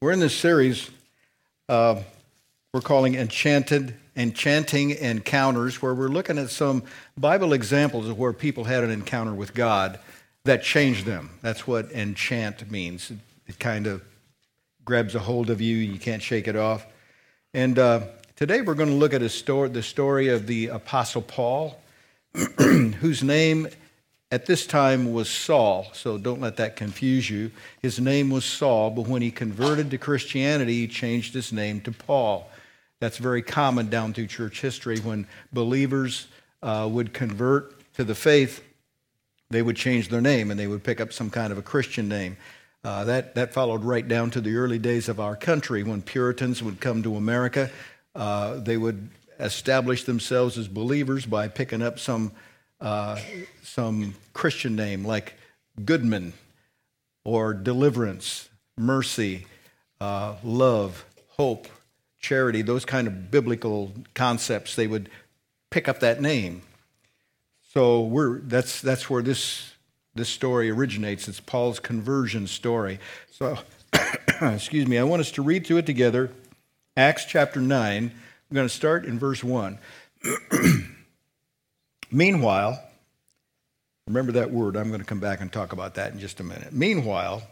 We're in this series uh, we're calling Enchanted, Enchanting Encounters, where we're looking at some Bible examples of where people had an encounter with God that changed them. That's what enchant means. It, kind of grabs a hold of you, you can't shake it off. And uh, today we're going to look at story, the story of the Apostle Paul, whose name at this time was Saul, so don't let that confuse you. His name was Saul, but when he converted to Christianity, he changed his name to Paul. That's very common down through church history. When believers uh, would convert to the faith, they would change their name and they would pick up some kind of a Christian name. Uh, that, that followed right down to the early days of our country when Puritans would come to America. Uh, they would establish themselves as believers by picking up some uh, some Christian name like Goodman or Deliverance, Mercy, uh, Love, Hope, Charity, those kind of biblical concepts, they would pick up that name. So we're, that's, that's where this, this story originates. It's Paul's conversion story. So, excuse me, I want us to read through it together. Acts chapter 9. I'm going to start in verse 1. Meanwhile, remember that word, I'm going to come back and talk about that in just a minute. Meanwhile,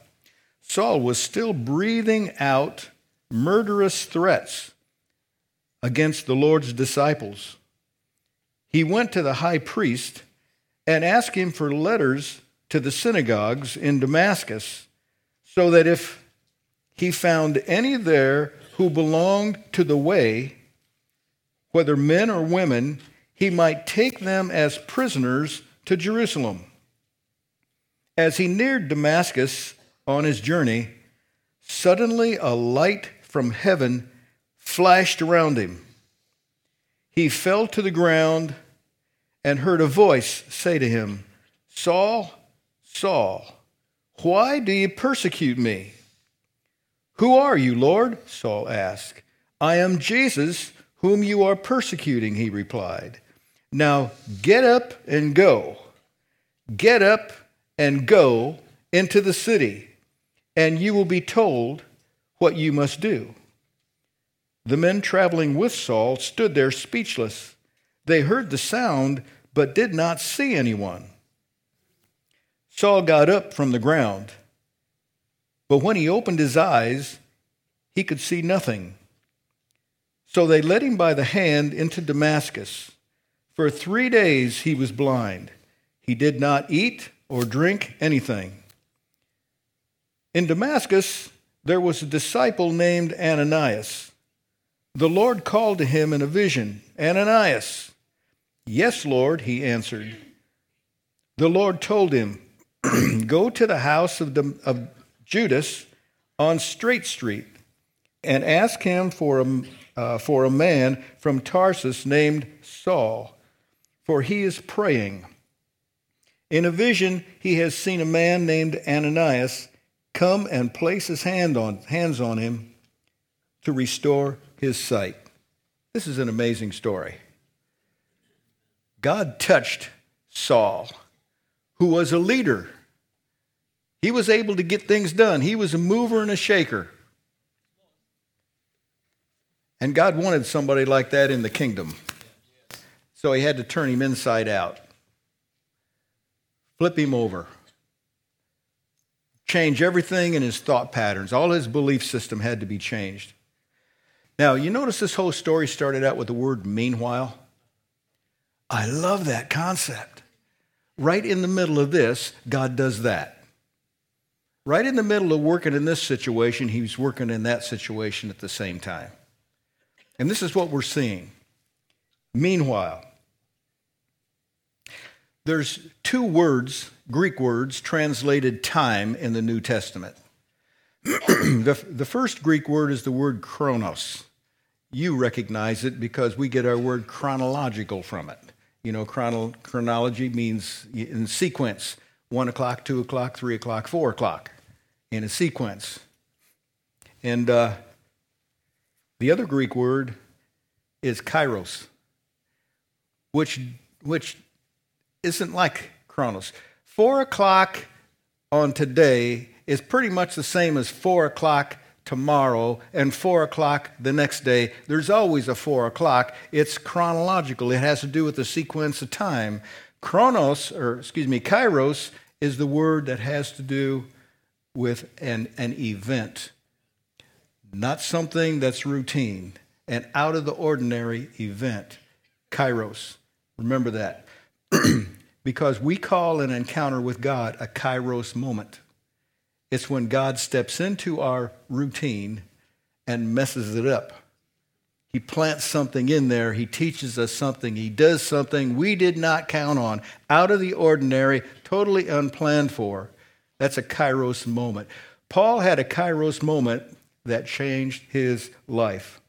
Saul was still breathing out murderous threats against the Lord's disciples. He went to the high priest and asked him for letters to the synagogues in Damascus, so that if he found any there who belonged to the way, whether men or women, he might take them as prisoners to Jerusalem. As he neared Damascus on his journey, suddenly a light from heaven flashed around him. He fell to the ground and heard a voice say to him, Saul, Saul, why do you persecute me? Who are you, Lord? Saul asked. I am Jesus, whom you are persecuting, he replied. Now get up and go. Get up and go into the city, and you will be told what you must do. The men traveling with Saul stood there speechless. They heard the sound, but did not see anyone. Saul got up from the ground, but when he opened his eyes, he could see nothing. So they led him by the hand into Damascus. For three days he was blind. He did not eat or drink anything. In Damascus, there was a disciple named Ananias. The Lord called to him in a vision Ananias. Yes, Lord, he answered. The Lord told him, Go to the house of, the, of Judas on Straight Street and ask him for a, uh, for a man from Tarsus named Saul for he is praying. In a vision, he has seen a man named Ananias come and place his hand on, hands on him to restore his sight. This is an amazing story. God touched Saul, who was a leader. He was able to get things done, he was a mover and a shaker. And God wanted somebody like that in the kingdom. So he had to turn him inside out, flip him over, change everything in his thought patterns. All his belief system had to be changed. Now, you notice this whole story started out with the word meanwhile? I love that concept. Right in the middle of this, God does that. Right in the middle of working in this situation, he's working in that situation at the same time. And this is what we're seeing. Meanwhile, there's two words, Greek words, translated time in the New Testament. the, the first Greek word is the word chronos. You recognize it because we get our word chronological from it. You know, chrono, chronology means in sequence one o'clock, two o'clock, three o'clock, four o'clock in a sequence. And uh, the other Greek word is kairos which, which isn't like Chronos. Four o'clock on today is pretty much the same as four o'clock tomorrow and 4 o'clock the next day. There's always a 4 o'clock. It's chronological, it has to do with the sequence of time. Chronos, or excuse me, kairos, is the word that has to do with an, an event, not something that's routine, an out of the ordinary event. Kairos. Remember that. because we call an encounter with God a kairos moment. It's when God steps into our routine and messes it up. He plants something in there. He teaches us something. He does something we did not count on, out of the ordinary, totally unplanned for. That's a kairos moment. Paul had a kairos moment that changed his life.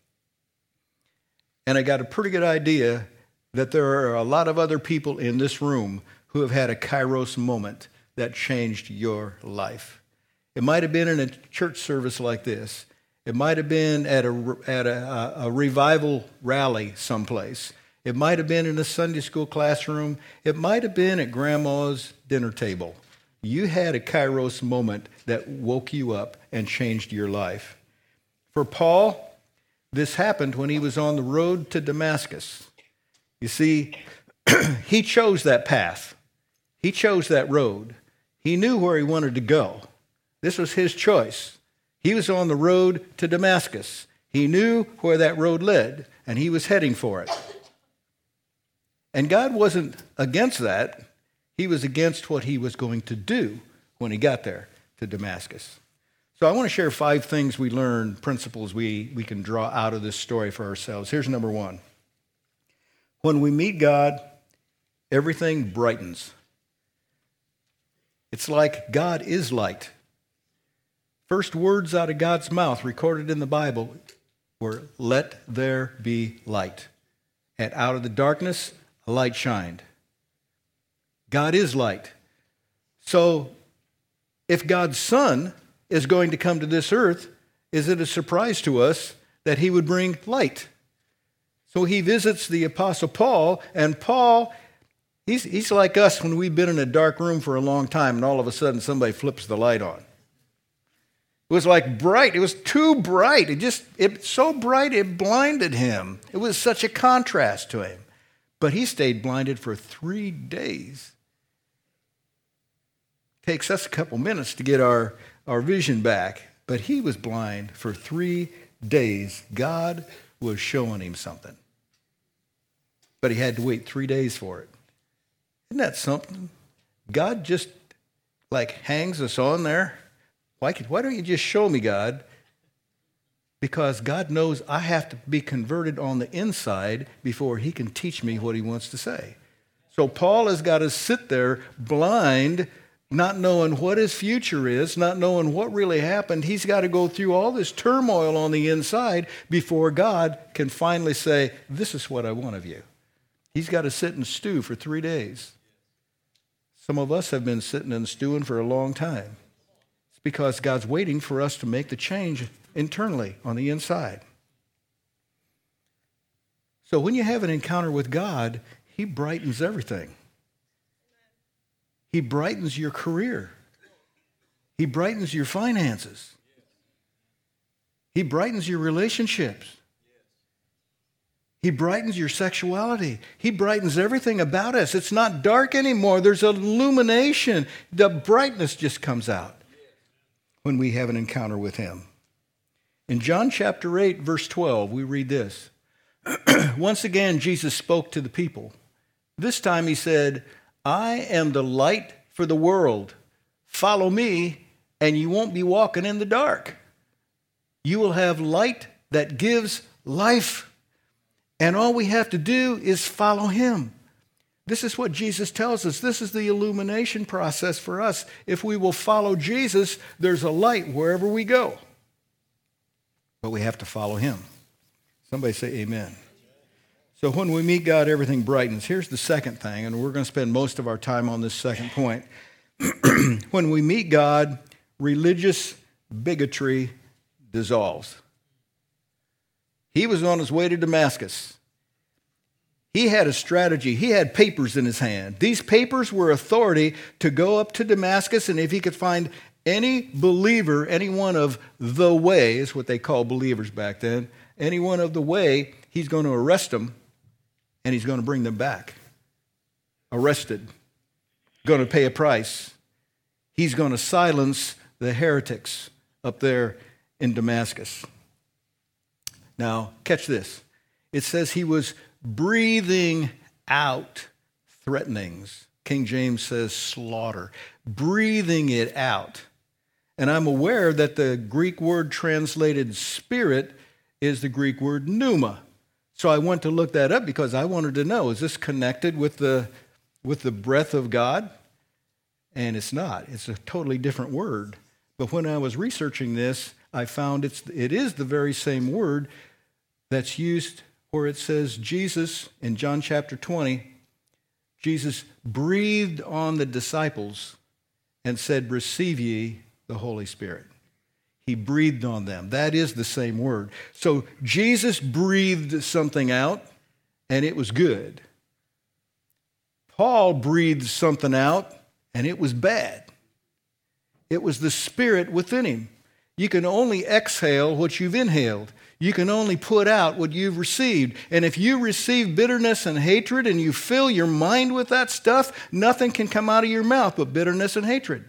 And I got a pretty good idea that there are a lot of other people in this room who have had a kairos moment that changed your life. It might have been in a church service like this. It might have been at a, at a, a revival rally someplace. It might have been in a Sunday school classroom. It might have been at grandma's dinner table. You had a kairos moment that woke you up and changed your life. For Paul, this happened when he was on the road to Damascus. You see, he chose that path, he chose that road. He knew where he wanted to go. This was his choice. He was on the road to Damascus. He knew where that road led, and he was heading for it. And God wasn't against that, He was against what He was going to do when He got there to Damascus. So I want to share five things we learned, principles we, we can draw out of this story for ourselves. Here's number one when we meet God, everything brightens. It's like God is light. First words out of God's mouth recorded in the Bible were, Let there be light. And out of the darkness, a light shined. God is light. So, if God's Son is going to come to this earth, is it a surprise to us that he would bring light? So he visits the Apostle Paul, and Paul, he's, he's like us when we've been in a dark room for a long time, and all of a sudden somebody flips the light on. It was like bright. It was too bright. It just, it so bright it blinded him. It was such a contrast to him. But he stayed blinded for three days. Takes us a couple minutes to get our, our vision back. But he was blind for three days. God was showing him something. But he had to wait three days for it. Isn't that something? God just like hangs us on there why, why don't you just show me, God? Because God knows I have to be converted on the inside before He can teach me what He wants to say. So Paul has got to sit there blind, not knowing what his future is, not knowing what really happened. He's got to go through all this turmoil on the inside before God can finally say, This is what I want of you. He's got to sit and stew for three days. Some of us have been sitting and stewing for a long time It's because God's waiting for us to make the change internally on the inside. So when you have an encounter with God, He brightens everything. He brightens your career. He brightens your finances. He brightens your relationships. He brightens your sexuality. He brightens everything about us. It's not dark anymore. There's illumination. The brightness just comes out when we have an encounter with him. In John chapter 8, verse 12, we read this. Once again, Jesus spoke to the people. This time he said, I am the light for the world. Follow me, and you won't be walking in the dark. You will have light that gives life. And all we have to do is follow him. This is what Jesus tells us. This is the illumination process for us. If we will follow Jesus, there's a light wherever we go. But we have to follow him. Somebody say amen. So when we meet God, everything brightens. Here's the second thing, and we're going to spend most of our time on this second point. when we meet God, religious bigotry dissolves. He was on his way to Damascus. He had a strategy. He had papers in his hand. These papers were authority to go up to Damascus, and if he could find any believer, any one of the way, is what they called believers back then, any one of the way, he's going to arrest them and he's going to bring them back. Arrested, going to pay a price. He's going to silence the heretics up there in Damascus. Now, catch this. It says he was breathing out threatenings. King James says slaughter, breathing it out. And I'm aware that the Greek word translated spirit is the Greek word pneuma. So I went to look that up because I wanted to know is this connected with the, with the breath of God? And it's not. It's a totally different word. But when I was researching this, I found it's, it is the very same word that's used where it says Jesus in John chapter 20, Jesus breathed on the disciples and said, Receive ye the Holy Spirit. He breathed on them. That is the same word. So Jesus breathed something out, and it was good. Paul breathed something out, and it was bad. It was the spirit within him. You can only exhale what you've inhaled. You can only put out what you've received. And if you receive bitterness and hatred and you fill your mind with that stuff, nothing can come out of your mouth but bitterness and hatred.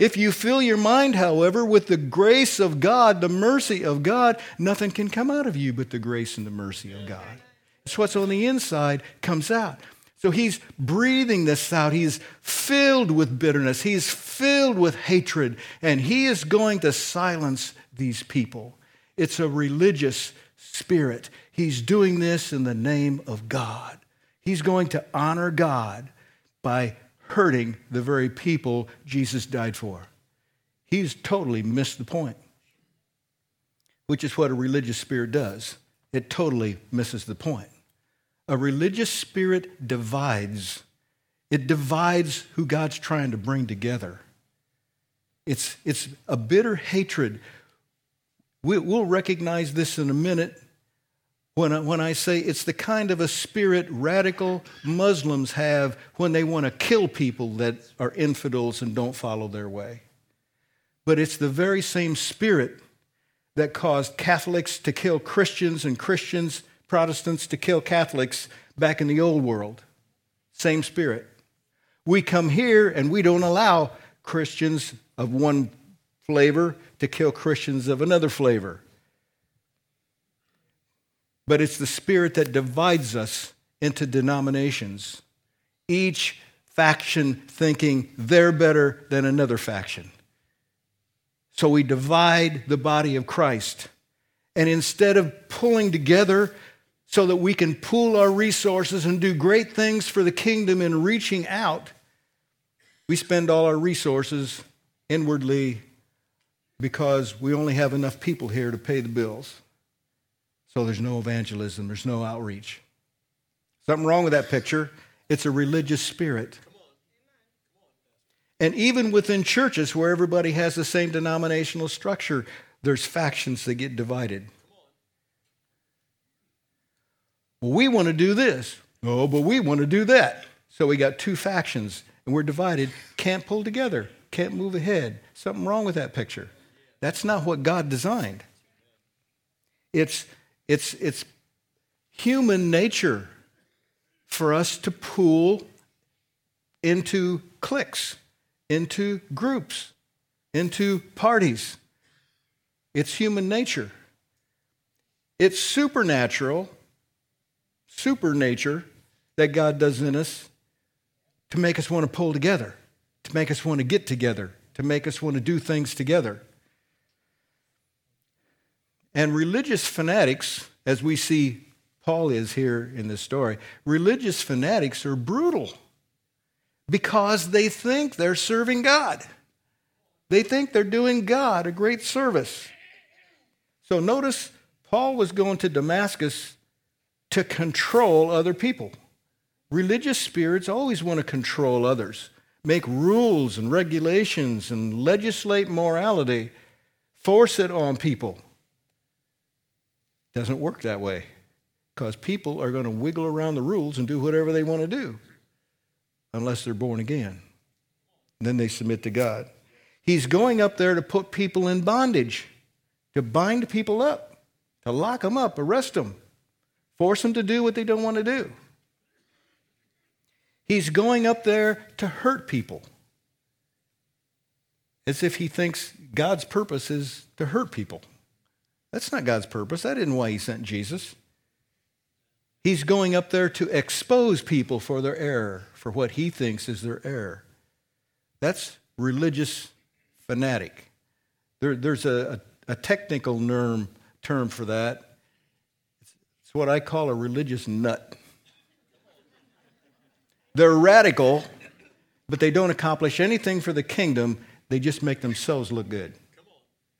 If you fill your mind, however, with the grace of God, the mercy of God, nothing can come out of you but the grace and the mercy of God. It's what's on the inside comes out. So he's breathing this out. He's filled with bitterness. He's filled with hatred. And he is going to silence these people. It's a religious spirit. He's doing this in the name of God. He's going to honor God by hurting the very people Jesus died for. He's totally missed the point, which is what a religious spirit does. It totally misses the point. A religious spirit divides. It divides who God's trying to bring together. It's, it's a bitter hatred. We, will recognize this in a minute when I, when I say it's the kind of a spirit radical Muslims have when they want to kill people that are infidels and don't follow their way. But it's the very same spirit that caused Catholics to kill Christians and Christians, Protestants to kill Catholics back in the old world. Same spirit. We come here and we don't allow Christians of one flavor to kill Christians of another flavor but it's the spirit that divides us into denominations, each faction thinking they're better than another faction. So we divide the body of Christ. And instead of pulling together so that we can pool our resources and do great things for the kingdom in reaching out, we spend all our resources inwardly because we only have enough people here to pay the bills. So there's no evangelism, there's no outreach. Something wrong with that picture. It's a religious spirit. And even within churches where everybody has the same denominational structure, there's factions that get divided. Well, we want to do this. Oh, but we want to do that. So we got two factions and we're divided, can't pull together, can't move ahead. Something wrong with that picture. That's not what God designed. It's it's, it's human nature for us to pool into cliques, into groups, into parties. It's human nature. It's supernatural, super nature that God does in us to make us want to pull together, to make us want to get together, to make us want to do things together. And religious fanatics, as we see Paul is here in this story, religious fanatics are brutal because they think they're serving God. They think they're doing God a great service. So notice Paul was going to Damascus to control other people. Religious spirits always want to control others, make rules and regulations and legislate morality, force it on people. Doesn't work that way because people are going to wiggle around the rules and do whatever they want to do unless they're born again. Then they submit to God. He's going up there to put people in bondage, to bind people up, to lock them up, arrest them, force them to do what they don't want to do. He's going up there to hurt people. As if he thinks God's purpose is to hurt people. That's not God's purpose. That isn't why he sent Jesus. He's going up there to expose people for their error, for what he thinks is their error. That's religious fanatic. There, there's a, a, a technical term, term for that. It's, it's what I call a religious nut. They're radical, but they don't accomplish anything for the kingdom. They just make themselves look good,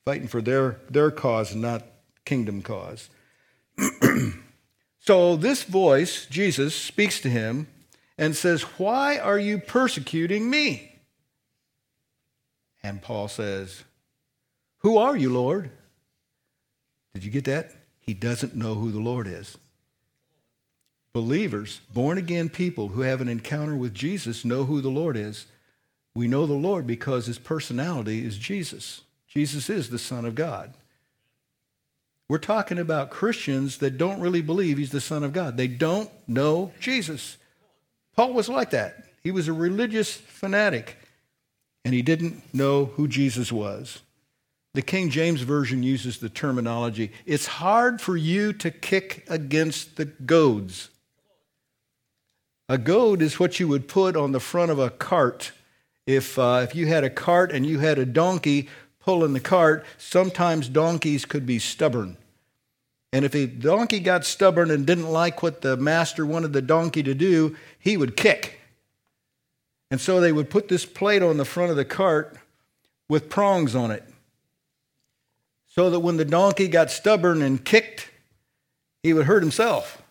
fighting for their, their cause, not kingdom cause. so this voice, Jesus, speaks to him and says, Why are you persecuting me? And Paul says, Who are you, Lord? Did you get that? He doesn't know who the Lord is. Believers, born again people who have an encounter with Jesus, know who the Lord is. We know the Lord because his personality is Jesus. Jesus is the Son of God. We're talking about Christians that don't really believe he's the Son of God. They don't know Jesus. Paul was like that. He was a religious fanatic, and he didn't know who Jesus was. The King James Version uses the terminology it's hard for you to kick against the goads. A goad is what you would put on the front of a cart. If, uh, if you had a cart and you had a donkey pulling the cart, sometimes donkeys could be stubborn. And if a donkey got stubborn and didn't like what the master wanted the donkey to do, he would kick. And so they would put this plate on the front of the cart with prongs on it. So that when the donkey got stubborn and kicked, he would hurt himself.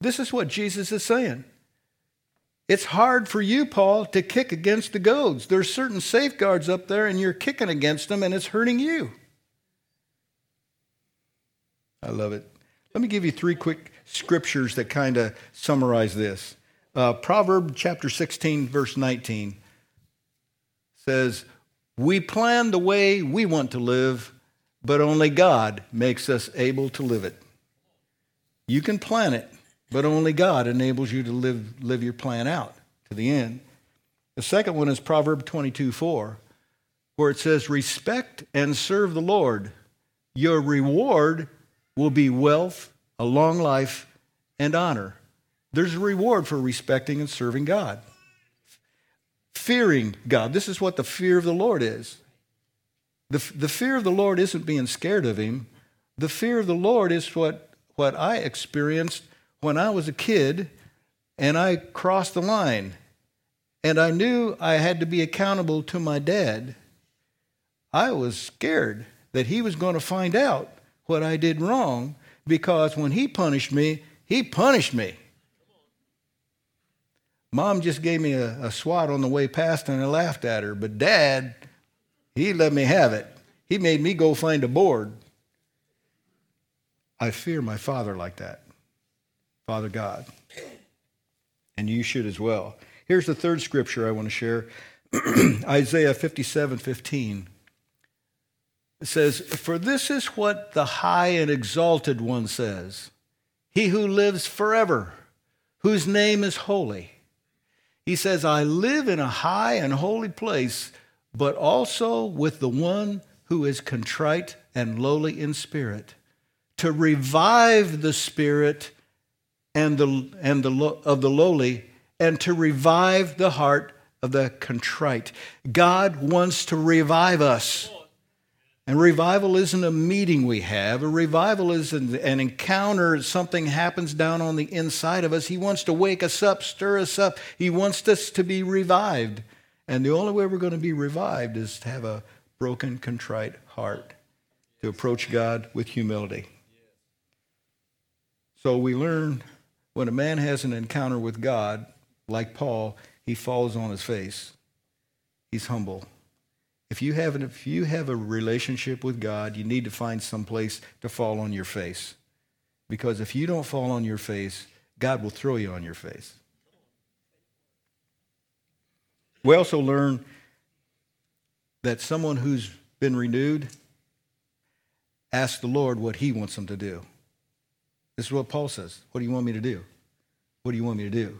This is what Jesus is saying. It's hard for you, Paul, to kick against the goads. There's certain safeguards up there, and you're kicking against them, and it's hurting you. I love it. Let me give you three quick scriptures that kind of summarize this. Uh, Proverb chapter 16, verse 19 says, We plan the way we want to live, but only God makes us able to live it. You can plan it, but only God enables you to live, live your plan out to the end. The second one is Proverb 22, 4, where it says, Respect and serve the Lord. Your reward will be wealth, a long life, and honor. There's a reward for respecting and serving God. Fearing God. This is what the fear of the Lord is. The, the fear of the Lord isn't being scared of Him. The fear of the Lord is what, what I experienced when I was a kid and I crossed the line and I knew I had to be accountable to my dad. I was scared that he was going to find out what I did wrong because when he punished me, he punished me. Mom just gave me a, a swat on the way past and I laughed at her, but dad, he let me have it. He made me go find a board. I fear my father like that, Father God. And you should as well. Here's the third scripture I want to share Isaiah 57 15. It says, For this is what the high and exalted one says He who lives forever, whose name is holy. He says, I live in a high and holy place, but also with the one who is contrite and lowly in spirit, to revive the spirit and the, and the, of the lowly, and to revive the heart of the contrite. God wants to revive us. And revival isn't a meeting we have. A revival is an, an, encounter. Something happens down on the inside of us. He wants to wake us up, stir us up. He wants us to be revived. And the only way we're going to be revived is to have a broken, contrite heart, to approach God with humility. So we learn when a man has an encounter with God, like Paul, he falls on his face. He's humble. If you have an, if you have a relationship with God, you need to find some place to fall on your face. Because if you don't fall on your face, God will throw you on your face. We also learn that someone who's been renewed asks the Lord what he wants them to do. This is what Paul says. What do you want me to do? What do you want me to do?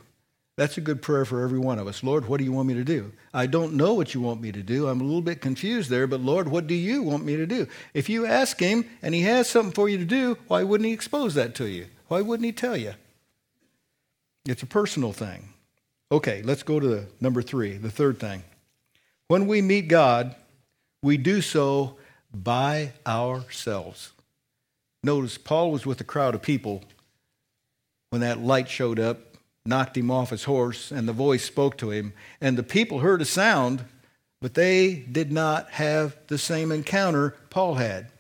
That's a good prayer for every one of us. Lord, what do you want me to do? I don't know what you want me to do. I'm a little bit confused there, but Lord, what do you want me to do? If you ask him and he has something for you to do, why wouldn't he expose that to you? Why wouldn't he tell you? It's a personal thing. Okay, let's go to number three, the third thing. When we meet God, we do so by ourselves. Notice Paul was with a crowd of people when that light showed up knocked him off his horse, and the voice spoke to him. And the people heard a sound, but they did not have the same encounter Paul had.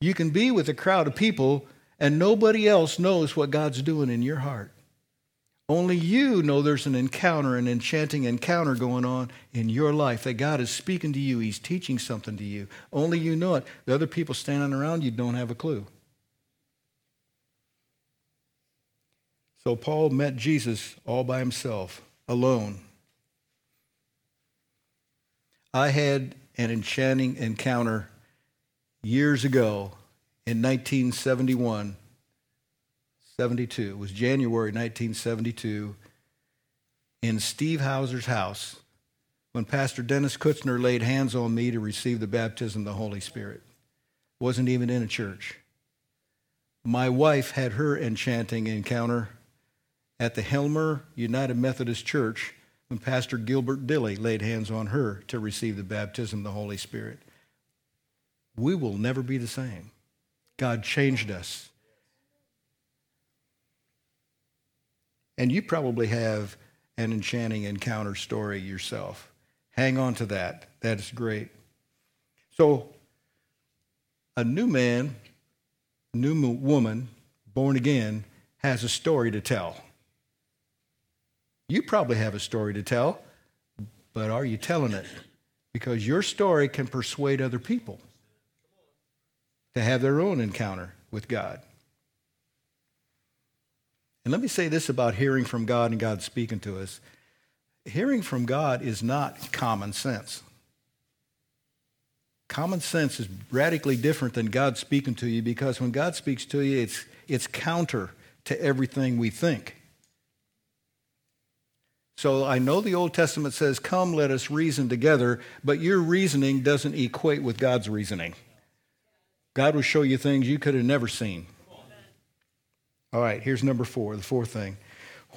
You can be with a crowd of people, and nobody else knows what God's doing in your heart. Only you know there's an encounter, an enchanting encounter going on in your life, that God is speaking to you. He's teaching something to you. Only you know it. The other people standing around you don't have a clue. So Paul met Jesus all by himself, alone. I had an enchanting encounter years ago in 1971, 72. It was January 1972 in Steve Hauser's house when Pastor Dennis Kutzner laid hands on me to receive the baptism of the Holy Spirit. Wasn't even in a church. My wife had her enchanting encounter at the Helmer United Methodist Church when Pastor Gilbert Dilly laid hands on her to receive the baptism of the Holy Spirit. We will never be the same. God changed us. And you probably have an enchanting encounter story yourself. Hang on to that. That is great. So, a new man, new woman, born again, has a story to tell. You probably have a story to tell, but are you telling it? Because your story can persuade other people to have their own encounter with God. And let me say this about hearing from God and God speaking to us hearing from God is not common sense. Common sense is radically different than God speaking to you because when God speaks to you, it's, it's counter to everything we think. So I know the Old Testament says, Come, let us reason together, but your reasoning doesn't equate with God's reasoning. God will show you things you could have never seen. All right, here's number four, the fourth thing.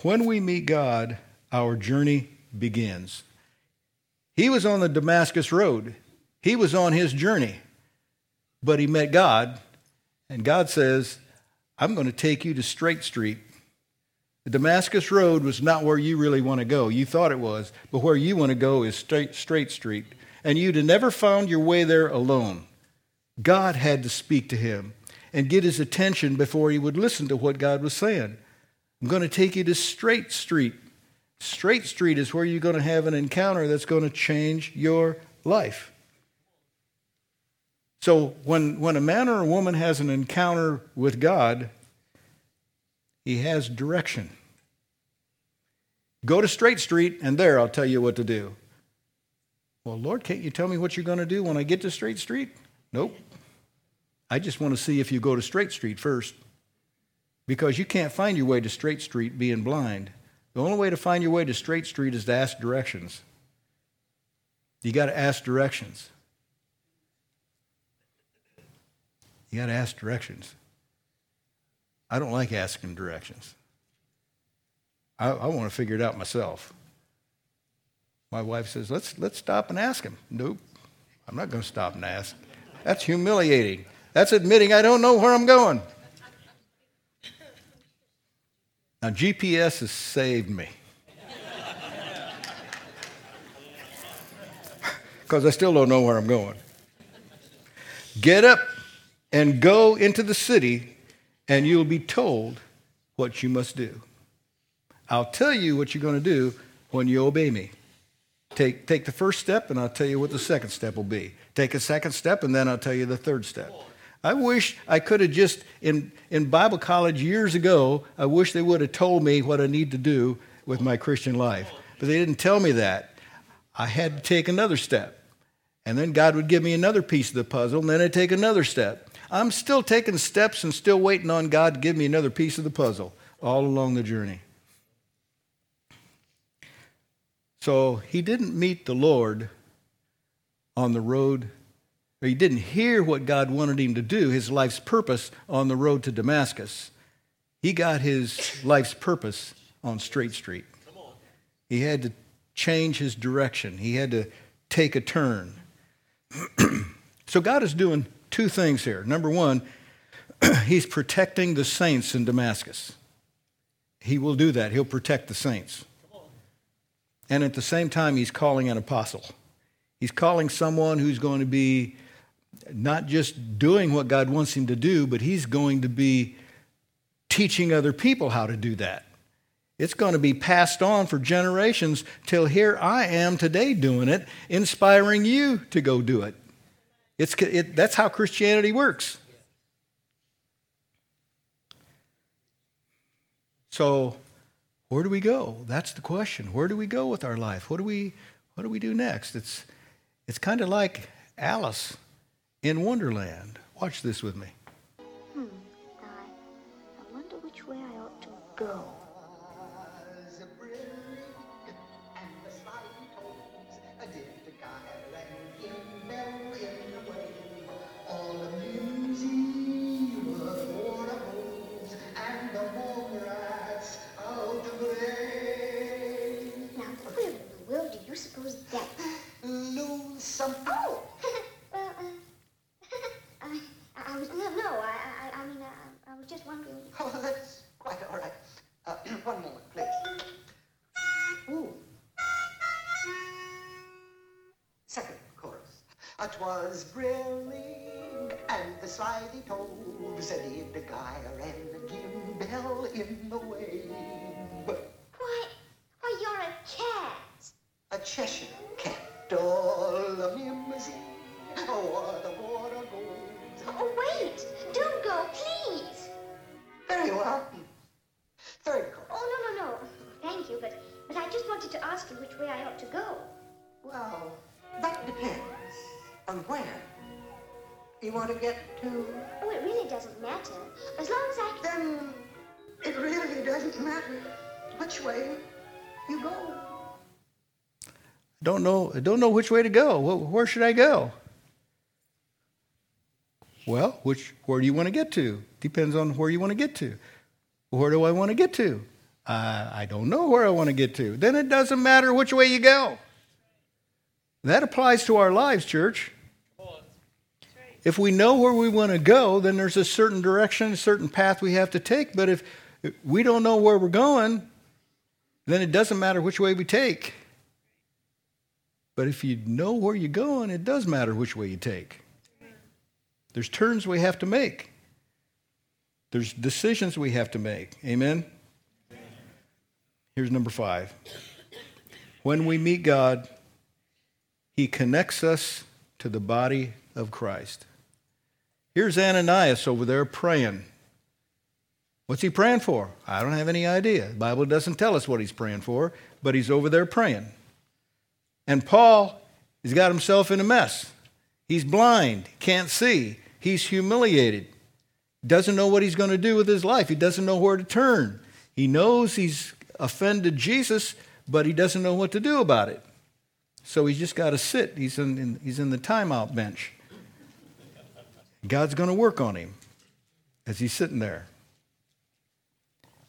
When we meet God, our journey begins. He was on the Damascus Road, he was on his journey, but he met God, and God says, I'm going to take you to Straight Street the Damascus Road was not where you really want to go. You thought it was, but where you want to go is straight, straight street. And you'd have never found your way there alone. God had to speak to him and get his attention before he would listen to what God was saying. I'm going to take you to Straight Street. Straight Street is where you're going to have an encounter that's going to change your life. So when, when a man or a woman has an encounter with God, he has direction. Go to Straight Street, and there I'll tell you what to do. Well, Lord, can't you tell me what you're going to do when I get to Straight Street? Nope. I just want to see if you go to Straight Street first. Because you can't find your way to Straight Street being blind. The only way to find your way to Straight Street is to ask directions. You got to ask directions. You got to ask directions. I don't like asking directions. I, I want to figure it out myself. My wife says, let's, let's stop and ask him. Nope, I'm not going to stop and ask. That's humiliating. That's admitting I don't know where I'm going. Now, GPS has saved me. Because I still don't know where I'm going. Get up and go into the city and you'll be told what you must do. I'll tell you what you're going to do when you obey me. Take, take the first step, and I'll tell you what the second step will be. Take a second step, and then I'll tell you the third step. I wish I could have just, in, in Bible college years ago, I wish they would have told me what I need to do with my Christian life. But they didn't tell me that. I had to take another step. And then God would give me another piece of the puzzle, and then I'd take another step. I'm still taking steps and still waiting on God to give me another piece of the puzzle all along the journey. So he didn't meet the Lord on the road, or he didn't hear what God wanted him to do, his life's purpose, on the road to Damascus. He got his life's purpose on Straight Street. He had to change his direction, he had to take a turn. so God is doing two things here. Number one, he's protecting the saints in Damascus. He will do that, he'll protect the saints. And at the same time, he's calling an apostle. He's calling someone who's going to be not just doing what God wants him to do, but he's going to be teaching other people how to do that. It's going to be passed on for generations till here I am today doing it, inspiring you to go do it. It's, it, that's how Christianity works. So, where do we go? That's the question. Where do we go with our life? What do we, what do, we do next? It's, it's kind of like Alice in Wonderland. Watch this with me. Hmm. I, I wonder which way I ought to go. Was brillig, and the slithy toves said he'd gyre and a gimble in the wabe. Don't know, I don't know which way to go. Where should I go? Well, which, where do you want to get to? Depends on where you want to get to. Where do I want to get to? Uh, I don't know where I want to get to. Then it doesn't matter which way you go. That applies to our lives, church. If we know where we want to go, then there's a certain direction, a certain path we have to take. But if we don't know where we're going, then it doesn't matter which way we take. But if you know where you're going, it does matter which way you take. There's turns we have to make. There's decisions we have to make. Amen? Here's number five. When we meet God, He connects us to the body of Christ. Here's Ananias over there praying. What's he praying for? I don't have any idea. The Bible doesn't tell us what he's praying for, but he's over there praying. And Paul has got himself in a mess. He's blind, can't see, he's humiliated, doesn't know what he's going to do with his life, he doesn't know where to turn. He knows he's offended Jesus, but he doesn't know what to do about it. So he's just got to sit. He's in, in, he's in the timeout bench. God's going to work on him as he's sitting there.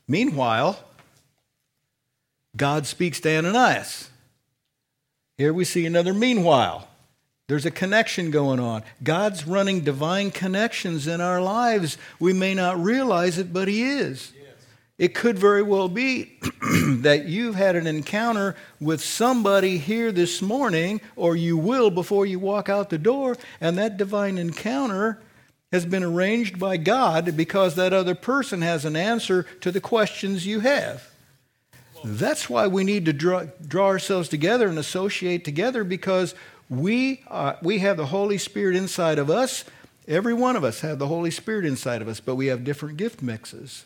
Meanwhile, God speaks to Ananias. Here we see another meanwhile. There's a connection going on. God's running divine connections in our lives. We may not realize it, but He is. It could very well be that you've had an encounter with somebody here this morning, or you will before you walk out the door, and that divine encounter has been arranged by God because that other person has an answer to the questions you have. That's why we need to draw, draw ourselves together and associate together because we, uh, we have the Holy Spirit inside of us. Every one of us have the Holy Spirit inside of us, but we have different gift mixes.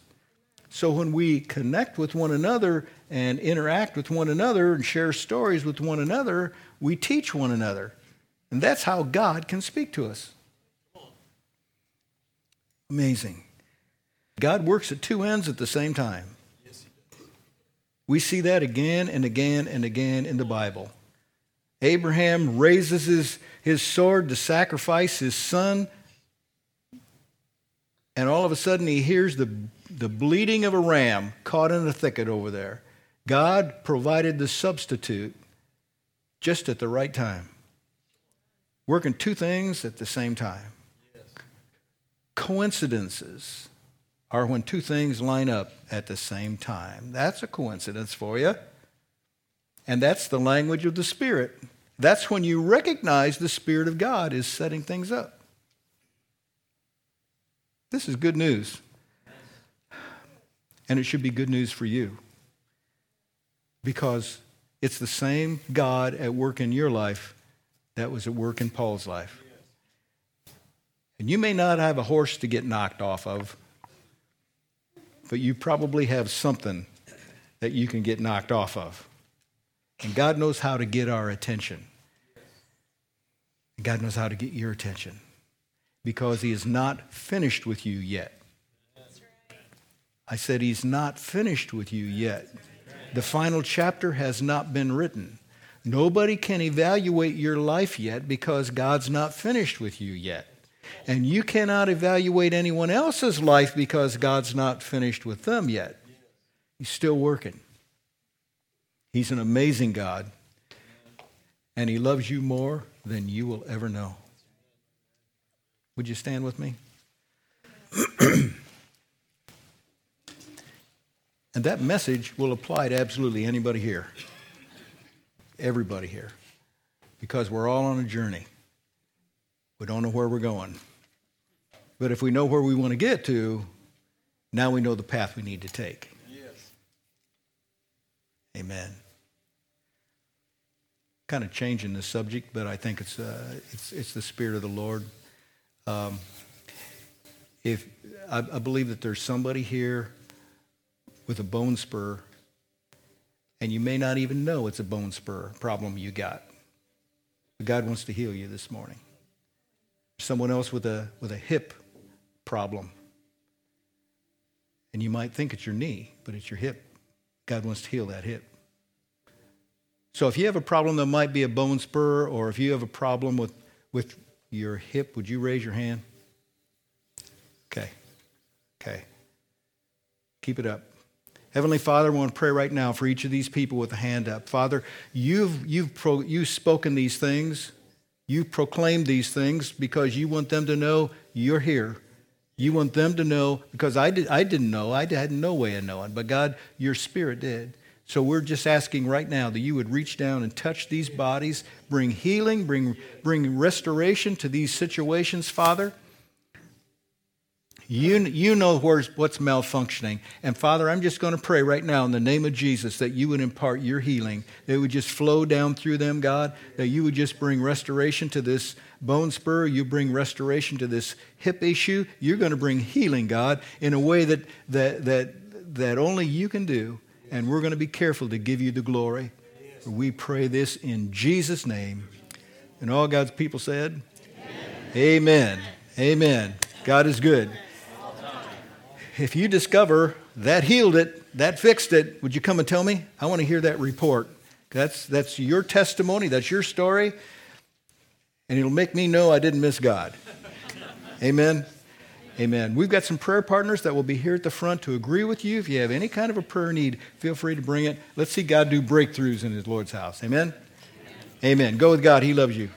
So when we connect with one another and interact with one another and share stories with one another, we teach one another. And that's how God can speak to us. Amazing. God works at two ends at the same time. We see that again and again and again in the Bible. Abraham raises his, his sword to sacrifice his son, and all of a sudden he hears the, the bleating of a ram caught in a thicket over there. God provided the substitute just at the right time, working two things at the same time. Coincidences are when two things line up at the same time. That's a coincidence for you. And that's the language of the Spirit. That's when you recognize the Spirit of God is setting things up. This is good news. And it should be good news for you. Because it's the same God at work in your life that was at work in Paul's life. And you may not have a horse to get knocked off of, but you probably have something that you can get knocked off of. And God knows how to get our attention. God knows how to get your attention because He is not finished with you yet. I said He's not finished with you yet. The final chapter has not been written. Nobody can evaluate your life yet because God's not finished with you yet. And you cannot evaluate anyone else's life because God's not finished with them yet. He's still working. He's an amazing God, and He loves you more than you will ever know. Would you stand with me? and that message will apply to absolutely anybody here, everybody here, because we're all on a journey. We don't know where we're going. But if we know where we want to get to, now we know the path we need to take. Yes. Amen. Kind of changing the subject, but I think it's, uh, it's, it's the Spirit of the Lord. Um, if I, I believe that there's somebody here with a bone spur, and you may not even know it's a bone spur problem you got. But God wants to heal you this morning. Someone else with a, with a hip problem. And you might think it's your knee, but it's your hip. God wants to heal that hip. So if you have a problem that might be a bone spur, or if you have a problem with, with your hip, would you raise your hand? Okay. Okay. Keep it up. Heavenly Father, I want to pray right now for each of these people with a hand up. Father, you've, you've, pro, you've spoken these things. You proclaimed these things because you want them to know you're here. You want them to know, because I, did, I didn't know, I had no way of knowing, but God, your spirit did. So we're just asking right now that you would reach down and touch these bodies, bring healing, bring, bring restoration to these situations, Father. You, you know where's, what's malfunctioning. And Father, I'm just going to pray right now in the name of Jesus that you would impart your healing, that it would just flow down through them, God, that you would just bring restoration to this bone spur, you bring restoration to this hip issue. You're going to bring healing, God, in a way that, that, that, that only you can do. And we're going to be careful to give you the glory. We pray this in Jesus' name. And all God's people said, Amen. Amen. Amen. God is good if you discover that healed it, that fixed it, would you come and tell me? I want to hear that report. That's, that's your testimony, that's your story, and it'll make me know I didn't miss God. Amen. Amen. We've got some prayer partners that will be here at the front to agree with you. If you have any kind of a prayer need, feel free to bring it. Let's see God do breakthroughs in His Lord's house. Amen. Amen. Go with God. He loves you.